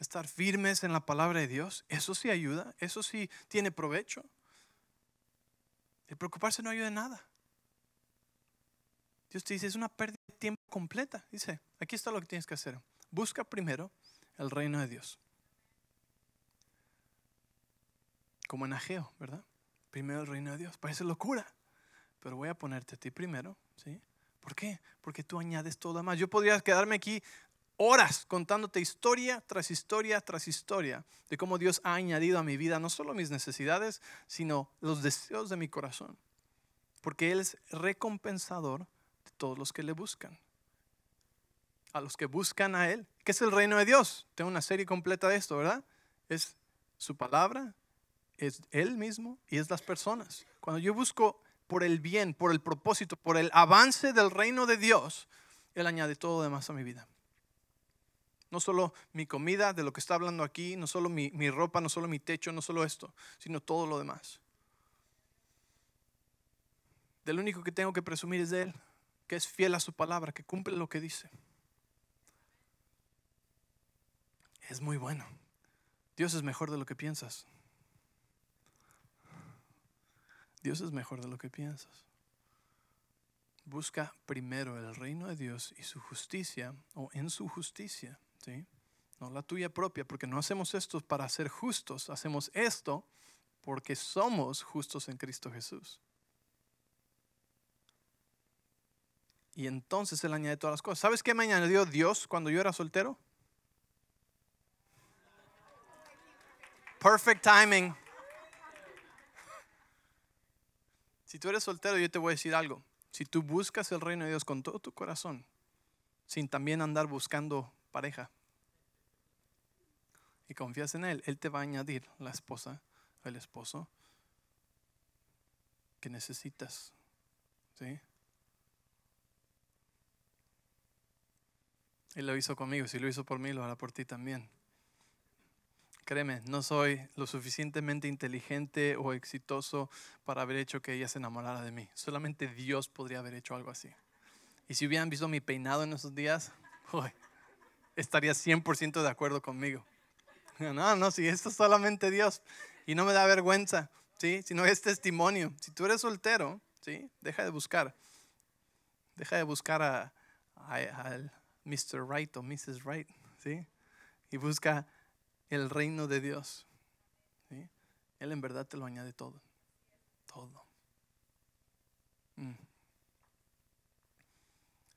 estar firmes en la palabra de Dios, eso sí ayuda, eso sí tiene provecho. El preocuparse no ayuda en nada. Dios te dice, es una pérdida de tiempo completa. Dice, aquí está lo que tienes que hacer. Busca primero el reino de Dios. Como en Ageo, ¿verdad? Primero el reino de Dios. Parece locura. Pero voy a ponerte a ti primero, ¿sí? ¿Por qué? Porque tú añades todo más. Yo podría quedarme aquí horas contándote historia tras historia tras historia de cómo Dios ha añadido a mi vida no solo mis necesidades, sino los deseos de mi corazón. Porque Él es recompensador todos los que le buscan. A los que buscan a Él. ¿Qué es el reino de Dios? Tengo una serie completa de esto, ¿verdad? Es su palabra, es Él mismo y es las personas. Cuando yo busco por el bien, por el propósito, por el avance del reino de Dios, Él añade todo lo demás a mi vida. No solo mi comida, de lo que está hablando aquí, no solo mi, mi ropa, no solo mi techo, no solo esto, sino todo lo demás. Del único que tengo que presumir es de Él, que es fiel a su palabra, que cumple lo que dice. Es muy bueno. Dios es mejor de lo que piensas. Dios es mejor de lo que piensas. Busca primero el reino de Dios y su justicia, o en su justicia, ¿sí? No la tuya propia, porque no hacemos esto para ser justos, hacemos esto porque somos justos en Cristo Jesús. Y entonces Él añade todas las cosas. ¿Sabes qué me añadió Dios cuando yo era soltero? Perfect timing. Si tú eres soltero, yo te voy a decir algo. Si tú buscas el reino de Dios con todo tu corazón, sin también andar buscando pareja, y confías en Él, Él te va a añadir la esposa, el esposo que necesitas. ¿Sí? Él lo hizo conmigo, si lo hizo por mí, lo hará por ti también. Créeme, no soy lo suficientemente inteligente o exitoso para haber hecho que ella se enamorara de mí. Solamente Dios podría haber hecho algo así. Y si hubieran visto mi peinado en esos días, estaría 100% de acuerdo conmigo. No, no, si esto es solamente Dios. Y no me da vergüenza, ¿sí? Sino es testimonio. Si tú eres soltero, ¿sí? Deja de buscar. Deja de buscar a, Mr. Right o Mrs. Right, ¿sí? Y busca el reino de Dios. Él en verdad te lo añade todo. Todo. Mm.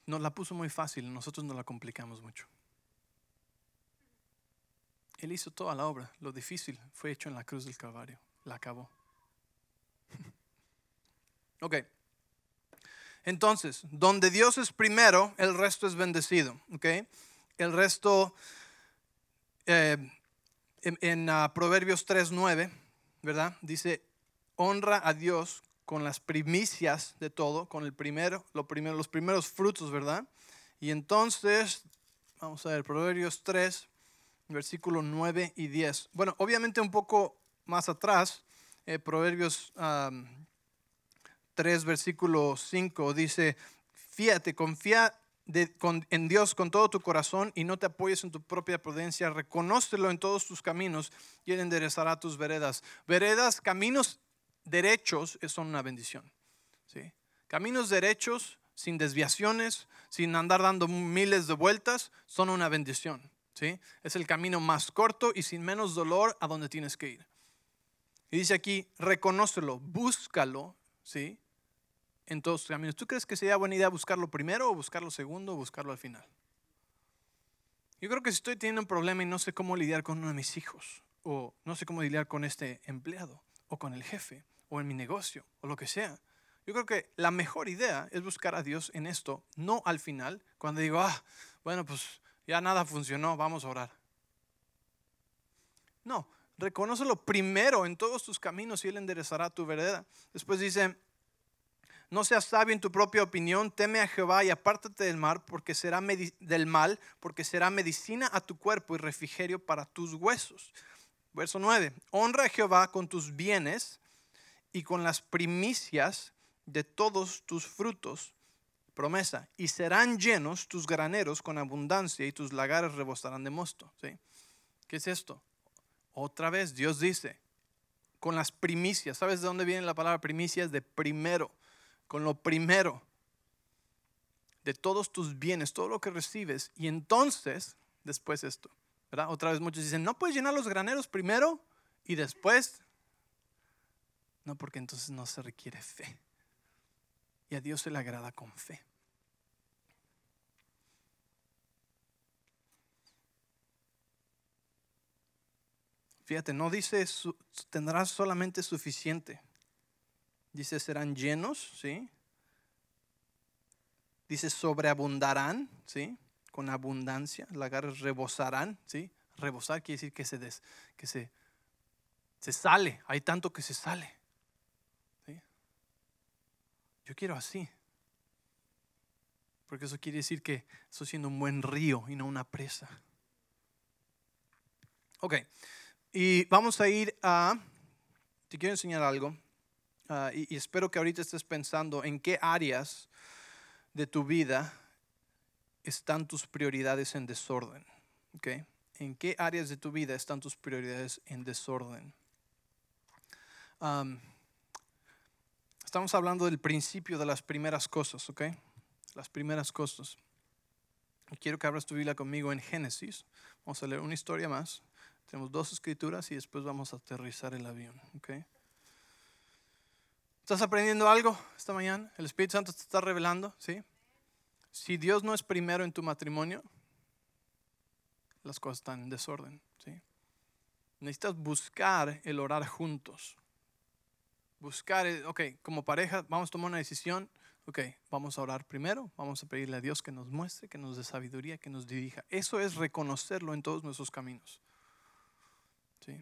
Nos la puso muy fácil, nosotros nos la complicamos mucho. Él hizo toda la obra, lo difícil fue hecho en la cruz del Calvario, la acabó. ok. Entonces, donde Dios es primero, el resto es bendecido. El resto eh, en, ah, Proverbios 3.9, ¿verdad? Dice, honra a Dios con las primicias de todo, con el primero, lo primero, los primeros frutos, ¿verdad? Y entonces, vamos a ver, Proverbios 3, versículos 9 y 10. Bueno, obviamente un poco más atrás, eh, Proverbios 3, versículo 5, dice, fíjate, confía en Dios con todo tu corazón y no te apoyes en tu propia prudencia, reconócelo en todos tus caminos y Él enderezará tus veredas. Veredas, caminos derechos son una bendición. ¿sí? Caminos derechos, sin desviaciones, sin andar dando miles de vueltas, son una bendición. ¿sí? Es el camino más corto y sin menos dolor a donde tienes que ir. Y dice aquí, reconócelo, búscalo, ¿sí? En todos tus caminos. ¿Tú crees que sería buena idea buscarlo primero o buscarlo segundo o buscarlo al final? Yo creo que si estoy teniendo un problema y no sé cómo lidiar con uno de mis hijos, o no sé cómo lidiar con este empleado, o con el jefe, o en mi negocio, o lo que sea, yo creo que la mejor idea es buscar a Dios en esto, no al final, cuando digo, ah, bueno, pues ya nada funcionó, vamos a orar. No, reconócelo primero en todos tus caminos y Él enderezará tu vereda. Después dice, no seas sabio en tu propia opinión, teme a Jehová y apártate del mal, porque será del mal, porque será medicina a tu cuerpo y refrigerio para tus huesos. Verso 9. Honra a Jehová con tus bienes y con las primicias de todos tus frutos. Promesa. Y serán llenos tus graneros con abundancia y tus lagares rebosarán de mosto. ¿Sí? ¿Qué es esto? Otra vez Dios dice, con las primicias. ¿Sabes de dónde viene la palabra primicias? De primero con lo primero de todos tus bienes, todo lo que recibes. Y entonces, después esto, ¿verdad? Otra vez muchos dicen, no puedes llenar los graneros primero y después. No, porque entonces no se requiere fe. Y a Dios se le agrada con fe. Fíjate, no dice tendrás solamente suficiente. Dice, serán llenos, ¿sí? Dice, sobreabundarán, ¿sí? Con abundancia. Lagares rebosarán, ¿sí? Rebosar quiere decir que se, des, que se, se sale. Hay tanto que se sale. Yo quiero así. Porque eso quiere decir que estoy siendo un buen río y no una presa. Ok, y vamos a ir a, te quiero enseñar algo. Ah, y, espero que ahorita estés pensando en qué áreas de tu vida están tus prioridades en desorden. ¿okay? ¿En qué áreas de tu vida están tus prioridades en desorden? estamos hablando del principio de las primeras cosas, ¿ok? Las primeras cosas. Quiero que abras tu Biblia conmigo en Génesis. Vamos a leer una historia más. Tenemos dos escrituras y después vamos a aterrizar el avión, ¿ok? ¿Estás aprendiendo algo esta mañana? ¿El Espíritu Santo te está revelando? ¿Sí? Si Dios no es primero en tu matrimonio, las cosas están en desorden. ¿sí? Necesitas buscar el orar juntos. Buscar, ok, como pareja vamos a tomar una decisión. Ok, vamos a orar primero, vamos a pedirle a Dios que nos muestre, que nos dé sabiduría, que nos dirija. Eso es reconocerlo en todos nuestros caminos. ¿Sí?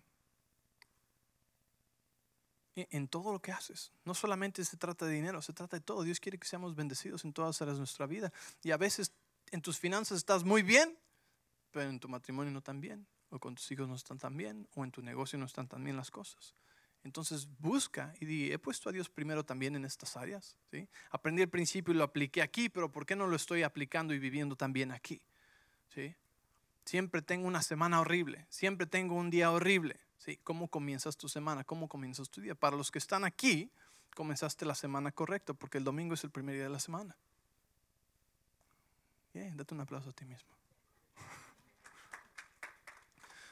En todo lo que haces. No solamente se trata de dinero, se trata de todo. Dios quiere que seamos bendecidos en todas áreas de nuestra vida. Y a veces en tus finanzas estás muy bien, pero en tu matrimonio no tan bien, o con tus hijos no están tan bien, o en tu negocio no están tan bien las cosas. Entonces busca y di, he puesto a Dios primero también en estas áreas. ¿sí? Aprendí el principio y lo apliqué aquí, pero ¿por qué no lo estoy aplicando y viviendo también aquí? ¿sí? Siempre tengo una semana horrible, siempre tengo un día horrible. ¿Sí? ¿Cómo comienzas tu semana? ¿Cómo comienzas tu día? Para los que están aquí, comenzaste la semana correcta, porque el domingo es el primer día de la semana. Date un aplauso a ti mismo.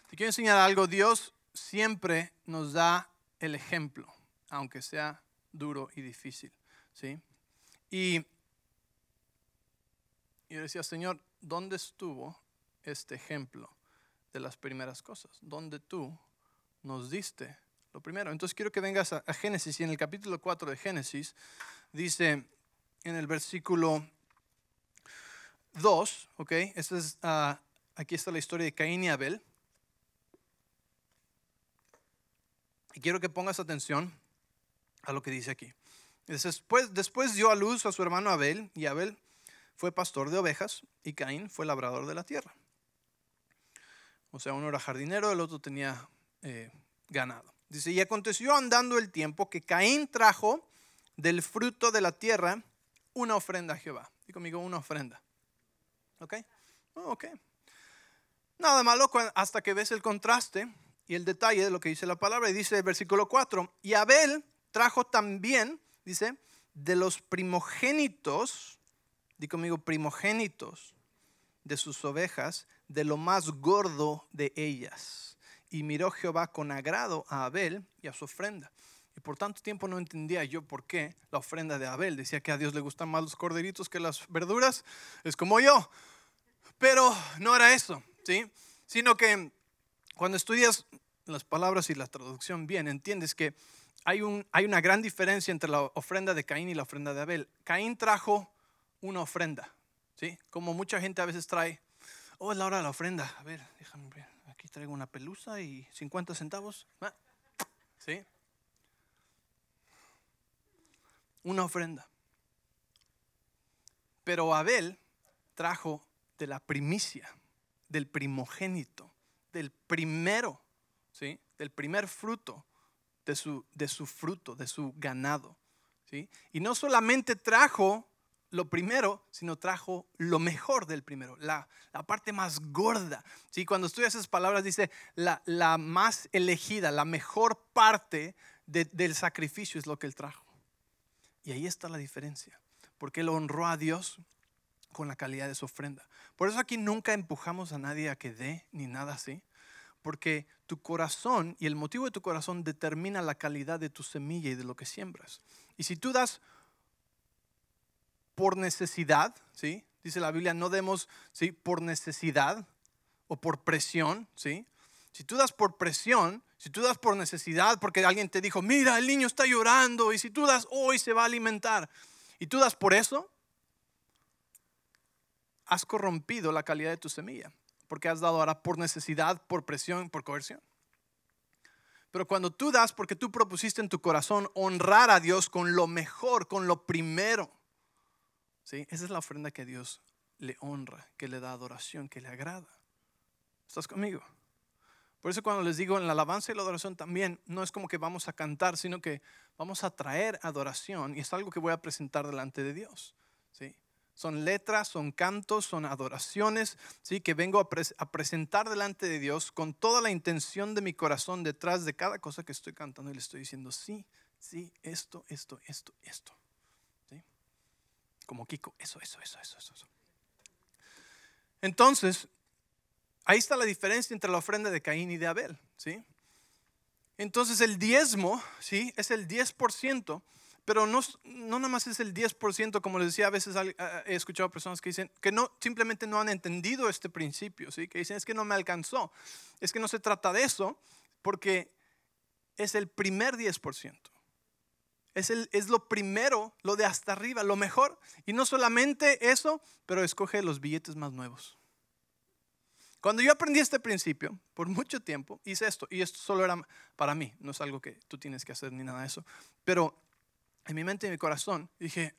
Te quiero enseñar algo. Dios siempre nos da el ejemplo, aunque sea duro y difícil. ¿sí? Y yo decía, Señor, ¿dónde estuvo este ejemplo de las primeras cosas? ¿Dónde tú nos diste lo primero. Entonces quiero que vengas a, Génesis y en el capítulo 4 de Génesis dice en el versículo 2, ¿ok? Este es, ah, aquí está la historia de Caín y Abel. Y quiero que pongas atención a lo que dice aquí. Después, después dio a luz a su hermano Abel y Abel fue pastor de ovejas y Caín fue labrador de la tierra. O sea, uno era jardinero, el otro tenía eh, ganado. Dice, y aconteció andando el tiempo que Caín trajo del fruto de la tierra una ofrenda a Jehová. Y conmigo, una ofrenda. ¿Ok? Oh, ok. Nada malo hasta que ves el contraste y el detalle de lo que dice la palabra. Y dice el versículo 4, y Abel trajo también, dice, de los primogénitos, di conmigo, primogénitos de sus ovejas, de lo más gordo de ellas y miró Jehová con agrado a Abel y a su ofrenda. Y por tanto tiempo no entendía yo por qué la ofrenda de Abel. Decía que a Dios le gustan más los corderitos que las verduras. Es como yo. Pero no era eso, ¿sí? Sino que cuando estudias las palabras y la traducción bien, entiendes que hay, un, hay una gran diferencia entre la ofrenda de Caín y la ofrenda de Abel. Caín trajo una ofrenda, ¿sí? Como mucha gente a veces trae, oh, es la hora de la ofrenda. A ver, déjame ver traigo una pelusa y 50 centavos. Ah, ¿Sí? Una ofrenda. Pero Abel trajo de la primicia, del primogénito, del primero, ¿sí? Del primer fruto de su, de su fruto, de su ganado, ¿sí? Y no solamente trajo lo primero, sino trajo lo mejor del primero, la, parte más gorda. ¿sí? Cuando estudias esas palabras dice la, la más elegida, la mejor parte del sacrificio es lo que él trajo. Y ahí está la diferencia, porque él honró a Dios con la calidad de su ofrenda. Por eso aquí nunca empujamos a nadie a que dé ni nada así, porque tu corazón y el motivo de tu corazón determina la calidad de tu semilla y de lo que siembras. Y si tú das por necesidad, ¿sí? Dice la Biblia, no demos, ¿sí? Por necesidad o por presión, ¿sí? Si tú das por presión, si tú das por necesidad, porque alguien te dijo, mira, el niño está llorando, y si tú das hoy se va a alimentar, y tú das por eso, has corrompido la calidad de tu semilla, porque has dado ahora por necesidad, por presión, por coerción. Pero cuando tú das porque tú propusiste en tu corazón honrar a Dios con lo mejor, con lo primero, esa es la ofrenda que Dios le honra, que le da adoración, que le agrada. ¿Estás conmigo? Por eso cuando les digo en la alabanza y la adoración también, no es como que vamos a cantar, sino que vamos a traer adoración y es algo que voy a presentar delante de Dios. ¿sí? Son letras, son cantos, son adoraciones, ¿sí? que vengo a, a, presentar delante de Dios con toda la intención de mi corazón detrás de cada cosa que estoy cantando y le estoy diciendo, sí, sí, esto, esto, esto, esto como Kiko. Eso, eso, eso, eso, eso. Entonces, ahí está la diferencia entre la ofrenda de Caín y de Abel, ¿sí? Entonces el diezmo, ¿sí? Es el 10%, pero no, no nada más es el 10%, como les decía, a veces he escuchado personas que dicen que no, simplemente no han entendido este principio, ¿sí? Que dicen, es que no me alcanzó, es que no se trata de eso, porque es el primer 10%. Es, lo primero, lo de hasta arriba, lo mejor. Y no solamente eso, pero escoge los billetes más nuevos. Cuando yo aprendí este principio, por mucho tiempo, hice esto. Y esto solo era para mí, no es algo que tú tienes que hacer ni nada de eso. Pero en mi mente y mi corazón dije,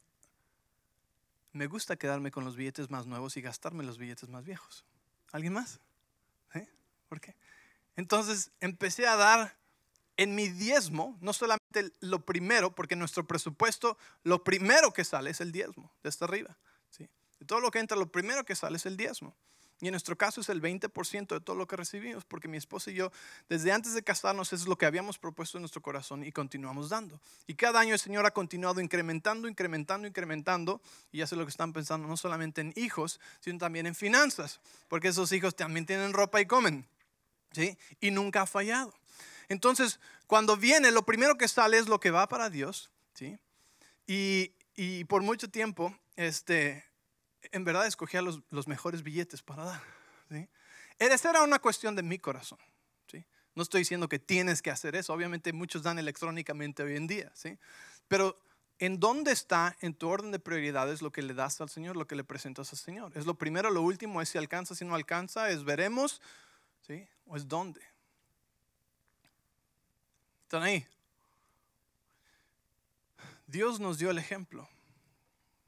me gusta quedarme con los billetes más nuevos y gastarme los billetes más viejos. ¿Alguien más? ¿Eh? ¿Por qué? Entonces empecé a dar en mi diezmo, no solamente lo primero, porque nuestro presupuesto, lo primero que sale es el diezmo, de hasta arriba. ¿sí? De todo lo que entra, lo primero que sale es el diezmo. Y en nuestro caso es el 20% de todo lo que recibimos, porque mi esposa y yo, desde antes de casarnos, es lo que habíamos propuesto en nuestro corazón y continuamos dando. Y cada año el Señor ha continuado incrementando, incrementando, incrementando. Y ya sé lo que están pensando, no solamente en hijos, sino también en finanzas, porque esos hijos también tienen ropa y comen. ¿sí? Y nunca ha fallado. Entonces, cuando viene, lo primero que sale es lo que va para Dios, ¿sí? Y, por mucho tiempo, este, en verdad escogía los, mejores billetes para dar, ¿sí? Esa era una cuestión de mi corazón, ¿sí? No estoy diciendo que tienes que hacer eso, obviamente muchos dan electrónicamente hoy en día, ¿sí? Pero ¿en dónde está en tu orden de prioridades lo que le das al Señor, lo que le presentas al Señor? ¿Es lo primero, lo último? ¿Es si alcanza, si no alcanza? ¿Es veremos? ¿Sí? ¿O es dónde? ¿Están ahí? Dios nos dio el ejemplo.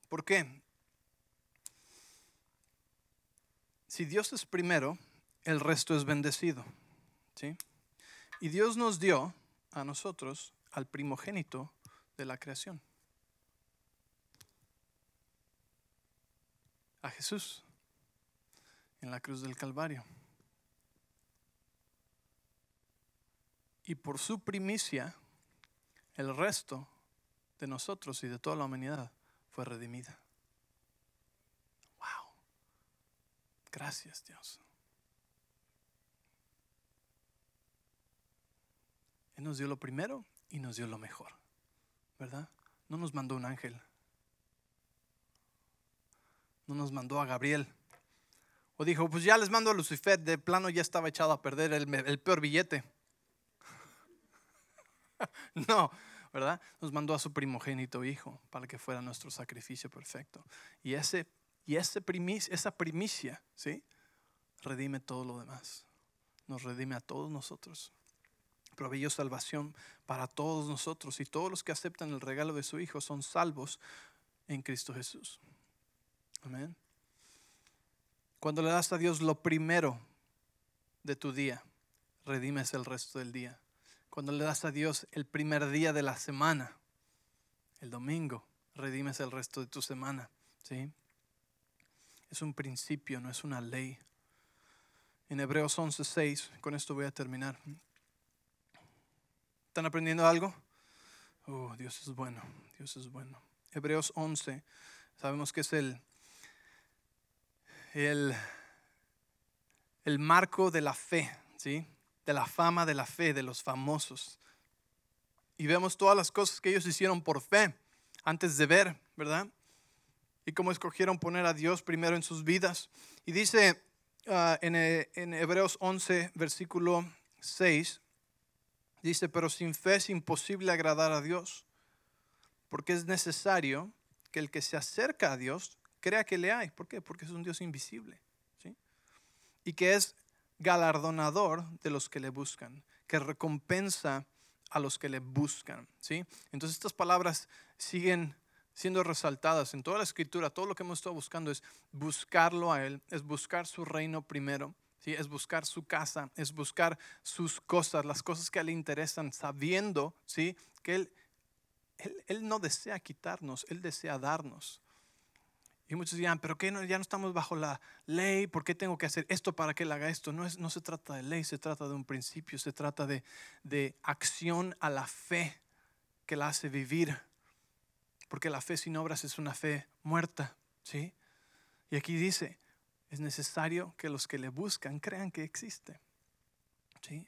¿Por qué? Si Dios es primero, el resto es bendecido. ¿sí? Y Dios nos dio a nosotros al primogénito de la creación. A Jesús en la cruz del Calvario. Y por su primicia, el resto de nosotros y de toda la humanidad fue redimida. Wow. Gracias Dios. Él nos dio lo primero y nos dio lo mejor. ¿Verdad? No nos mandó un ángel. No nos mandó a Gabriel. O dijo, pues ya les mando a Lucifer, de plano ya estaba echado a perder el, el peor billete. no, ¿verdad? Nos mandó a su primogénito hijo para que fuera nuestro sacrificio perfecto. Y, ese, y esa primicia, ¿sí? Redime todo lo demás. nos redime a todos nosotros. Proveyó salvación para todos nosotros y todos los que aceptan el regalo de su Hijo son salvos en Cristo Jesús. Amén. Cuando le das a Dios lo primero de tu día, redimes el resto del día. Cuando le das a Dios el primer día de la semana, el domingo, redimes el resto de tu semana. ¿sí? Es un principio, no es una ley. En Hebreos 11:6, con esto voy a terminar. ¿Están aprendiendo algo? Oh, Dios es bueno, Dios es bueno. Hebreos 11, sabemos que es el, el, el marco de la fe, ¿sí? De la fama de la fe, de los famosos. Y vemos todas las cosas que ellos hicieron por fe, antes de ver, ¿verdad? Y cómo escogieron poner a Dios primero en sus vidas. Y dice ah, en, en Hebreos 11, versículo 6, dice, pero sin fe es imposible agradar a Dios, porque es necesario que el que se acerca a Dios crea que le hay. ¿Por qué? Porque es un Dios invisible. ¿sí? Y que es galardonador de los que le buscan, que recompensa a los que le buscan. ¿sí? Entonces estas palabras siguen siendo resaltadas en toda la escritura. Todo lo que hemos estado buscando es buscarlo a Él, es buscar su reino primero. ¿Sí? Es buscar su casa, es buscar sus cosas, las cosas que él le interesan, sabiendo ¿sí? que él, él, no desea quitarnos, Él desea darnos. Y muchos dirán, pero qué no, ya no estamos bajo la ley, ¿por qué tengo que hacer esto para que Él haga esto? No, es, no se trata de ley, se trata de un principio, se trata de, de acción a la fe que la hace vivir. Porque la fe sin obras es una fe muerta. ¿sí? Y aquí dice, es necesario que los que le buscan crean que existe. ¿sí?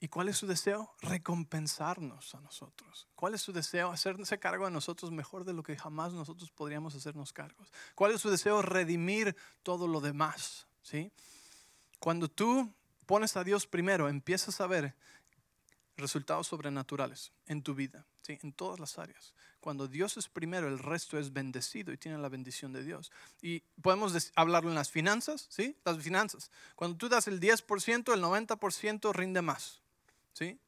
¿Y cuál es su deseo? Recompensarnos a nosotros. ¿Cuál es su deseo? Hacerse cargo de nosotros mejor de lo que jamás nosotros podríamos hacernos cargos. ¿Cuál es su deseo? Redimir todo lo demás. ¿sí? Cuando tú pones a Dios primero, empiezas a ver resultados sobrenaturales en tu vida, ¿sí? en todas las áreas. Cuando Dios es primero, el resto es bendecido y tiene la bendición de Dios. Y podemos hablarlo en las finanzas, ¿sí? Las finanzas. Cuando tú das el 10%, el 90% rinde más. ¿Sí?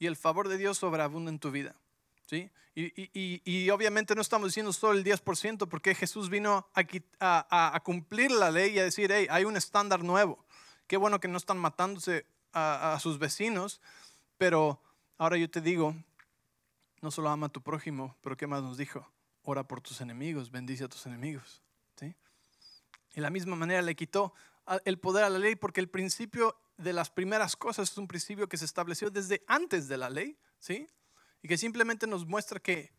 Y el favor de Dios sobreabunda en tu vida, ¿sí? Y, obviamente no estamos diciendo solo el 10% porque Jesús vino a, a, cumplir la ley y a decir, hey, hay un estándar nuevo. Qué bueno que no están matándose a, sus vecinos, pero ahora yo te digo, no solo ama a tu prójimo, pero ¿qué más nos dijo? Ora por tus enemigos, bendice a tus enemigos. ¿sí? Y de la misma manera le quitó el poder a la ley porque el principio de las primeras cosas es un principio que se estableció desde antes de la ley, ¿sí? Y que simplemente nos muestra que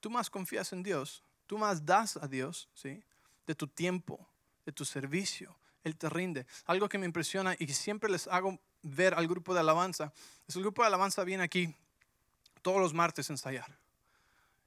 tú más confías en Dios, tú más das a Dios, ¿sí? De tu tiempo, de tu servicio, Él te rinde. Algo que me impresiona y siempre les hago ver al grupo de alabanza, es el grupo de alabanza viene aquí todos los martes a ensayar.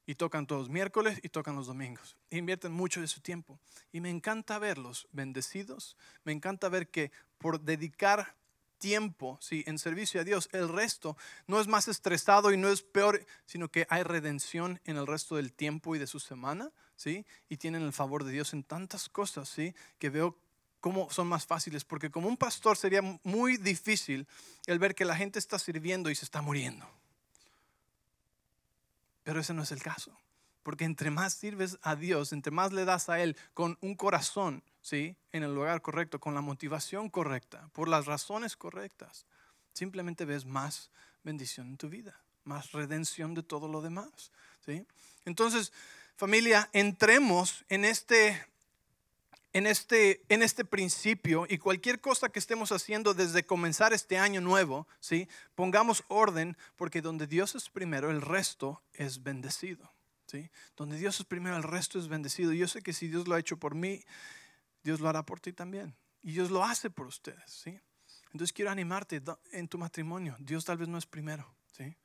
Y tocan todos miércoles y tocan los domingos. Invierten mucho de su tiempo. Y me encanta verlos bendecidos. Me encanta ver que por dedicar tiempo ¿sí? en servicio a Dios, el resto no es más estresado y no es peor, sino que hay redención en el resto del tiempo y de su semana. ¿sí? Y tienen el favor de Dios en tantas cosas ¿sí? que veo cómo son más fáciles. Porque como un pastor sería muy difícil el ver que la gente está sirviendo y se está muriendo. Pero ese no es el caso. Porque entre más sirves a Dios, entre más le das a Él con un corazón, ¿sí? En el lugar correcto, con la motivación correcta, por las razones correctas, simplemente ves más bendición en tu vida, más redención de todo lo demás, ¿sí? Entonces, familia, entremos en este en este, en este principio y cualquier cosa que estemos haciendo desde comenzar este año nuevo, ¿sí? pongamos orden porque donde Dios es primero, el resto es bendecido. ¿sí? Donde Dios es primero, el resto es bendecido. Yo sé que si Dios lo ha hecho por mí, Dios lo hará por ti también. Y Dios lo hace por ustedes. ¿sí? Entonces quiero animarte en tu matrimonio. Dios tal vez no es primero. ¿sí?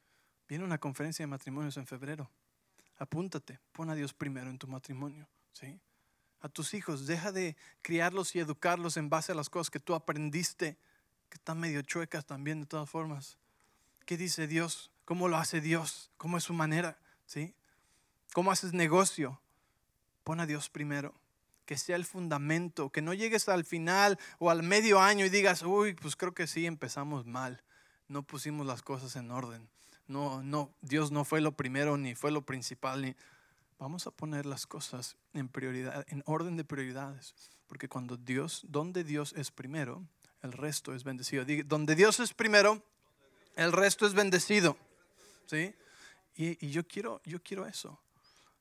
Viene una conferencia de matrimonios en febrero. Apúntate, pon a Dios primero en tu matrimonio. ¿sí? A tus hijos, deja de criarlos y educarlos en base a las cosas que tú aprendiste, que están medio chuecas también de todas formas. ¿Qué dice Dios? ¿Cómo lo hace Dios? ¿Cómo es su manera? ¿Sí? ¿Cómo haces negocio? Pon a Dios primero. que sea el fundamento, que no llegues al final o al medio año y digas, uy, pues creo que sí empezamos mal, no pusimos las cosas en orden, no, no, Dios no fue lo primero ni fue lo principal, ni... vamos a poner las cosas en prioridad, en orden de prioridades, porque cuando Dios, donde Dios es primero, el resto es bendecido. Donde Dios es primero, el resto es bendecido, ¿sí? Y, yo quiero, yo quiero eso.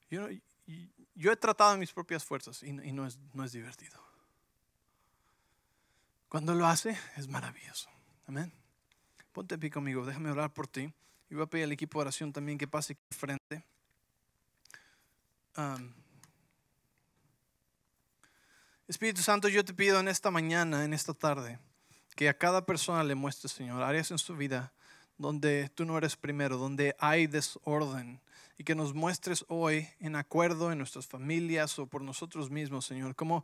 Yo, he tratado mis propias fuerzas y, no, es, no es divertido. Cuando lo hace, es maravilloso. Amén. Ponte aquí conmigo, déjame orar por ti. Y voy a pedir al equipo de oración también que pase aquí frente. Espíritu Santo, yo te pido en esta mañana, en esta tarde, que a cada persona le muestres, Señor, áreas en su vida donde tú no eres primero, donde hay desorden, y que nos muestres hoy en acuerdo en nuestras familias o por nosotros mismos, Señor, cómo,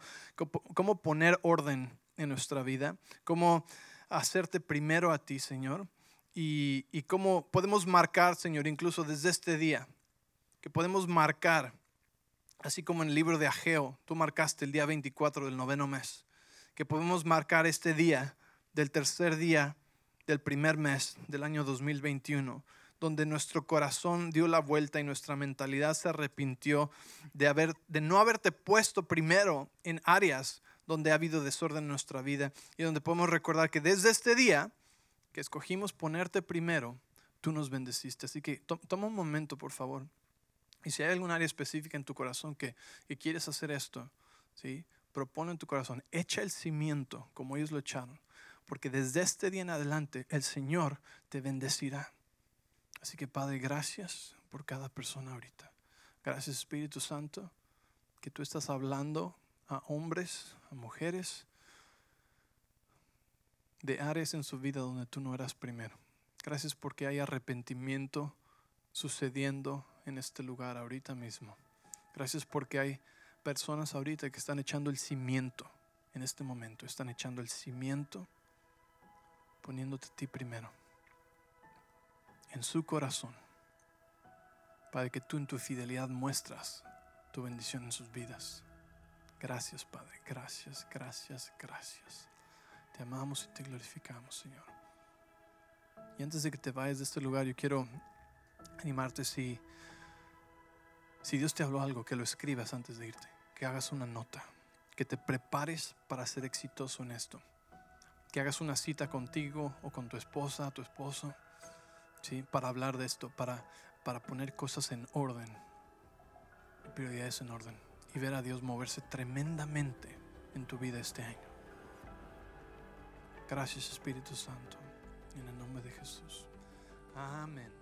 cómo poner orden en nuestra vida, cómo hacerte primero a ti, Señor, y, y cómo podemos marcar, Señor, incluso desde este día, que podemos marcar, así como en el libro de Ageo, tú marcaste el día 24 del noveno mes, que podemos marcar este día del tercer día del primer mes del año 2021 donde nuestro corazón dio la vuelta y nuestra mentalidad se arrepintió de, haber, de no haberte puesto primero en áreas donde ha habido desorden en nuestra vida y donde podemos recordar que desde este día que escogimos ponerte primero, tú nos bendeciste. Así que toma un momento, por favor. Y si hay algún área específica en tu corazón que, que quieres hacer esto, ¿sí? propone en tu corazón, echa el cimiento como ellos lo echaron, porque desde este día en adelante el Señor te bendecirá. Así que Padre, gracias por cada persona ahorita. Gracias Espíritu Santo, que tú estás hablando a hombres, a mujeres, de áreas en su vida donde tú no eras primero. Gracias porque hay arrepentimiento sucediendo en este lugar ahorita mismo. Gracias porque hay personas ahorita que están echando el cimiento en este momento. Están echando el cimiento poniéndote a ti primero en su corazón, Padre, que tú en tu fidelidad muestras tu bendición en sus vidas. Gracias, Padre, gracias, gracias, gracias. Te amamos y te glorificamos, Señor. Y antes de que te vayas de este lugar, yo quiero animarte si, si Dios te habló algo, que lo escribas antes de irte, que hagas una nota, que te prepares para ser exitoso en esto, que hagas una cita contigo o con tu esposa, tu esposo ¿sí? para hablar de esto, para, para poner cosas en orden, prioridades en orden y ver a Dios moverse tremendamente en tu vida este año. Gracias Espíritu Santo, en el nombre de Jesús. Amén.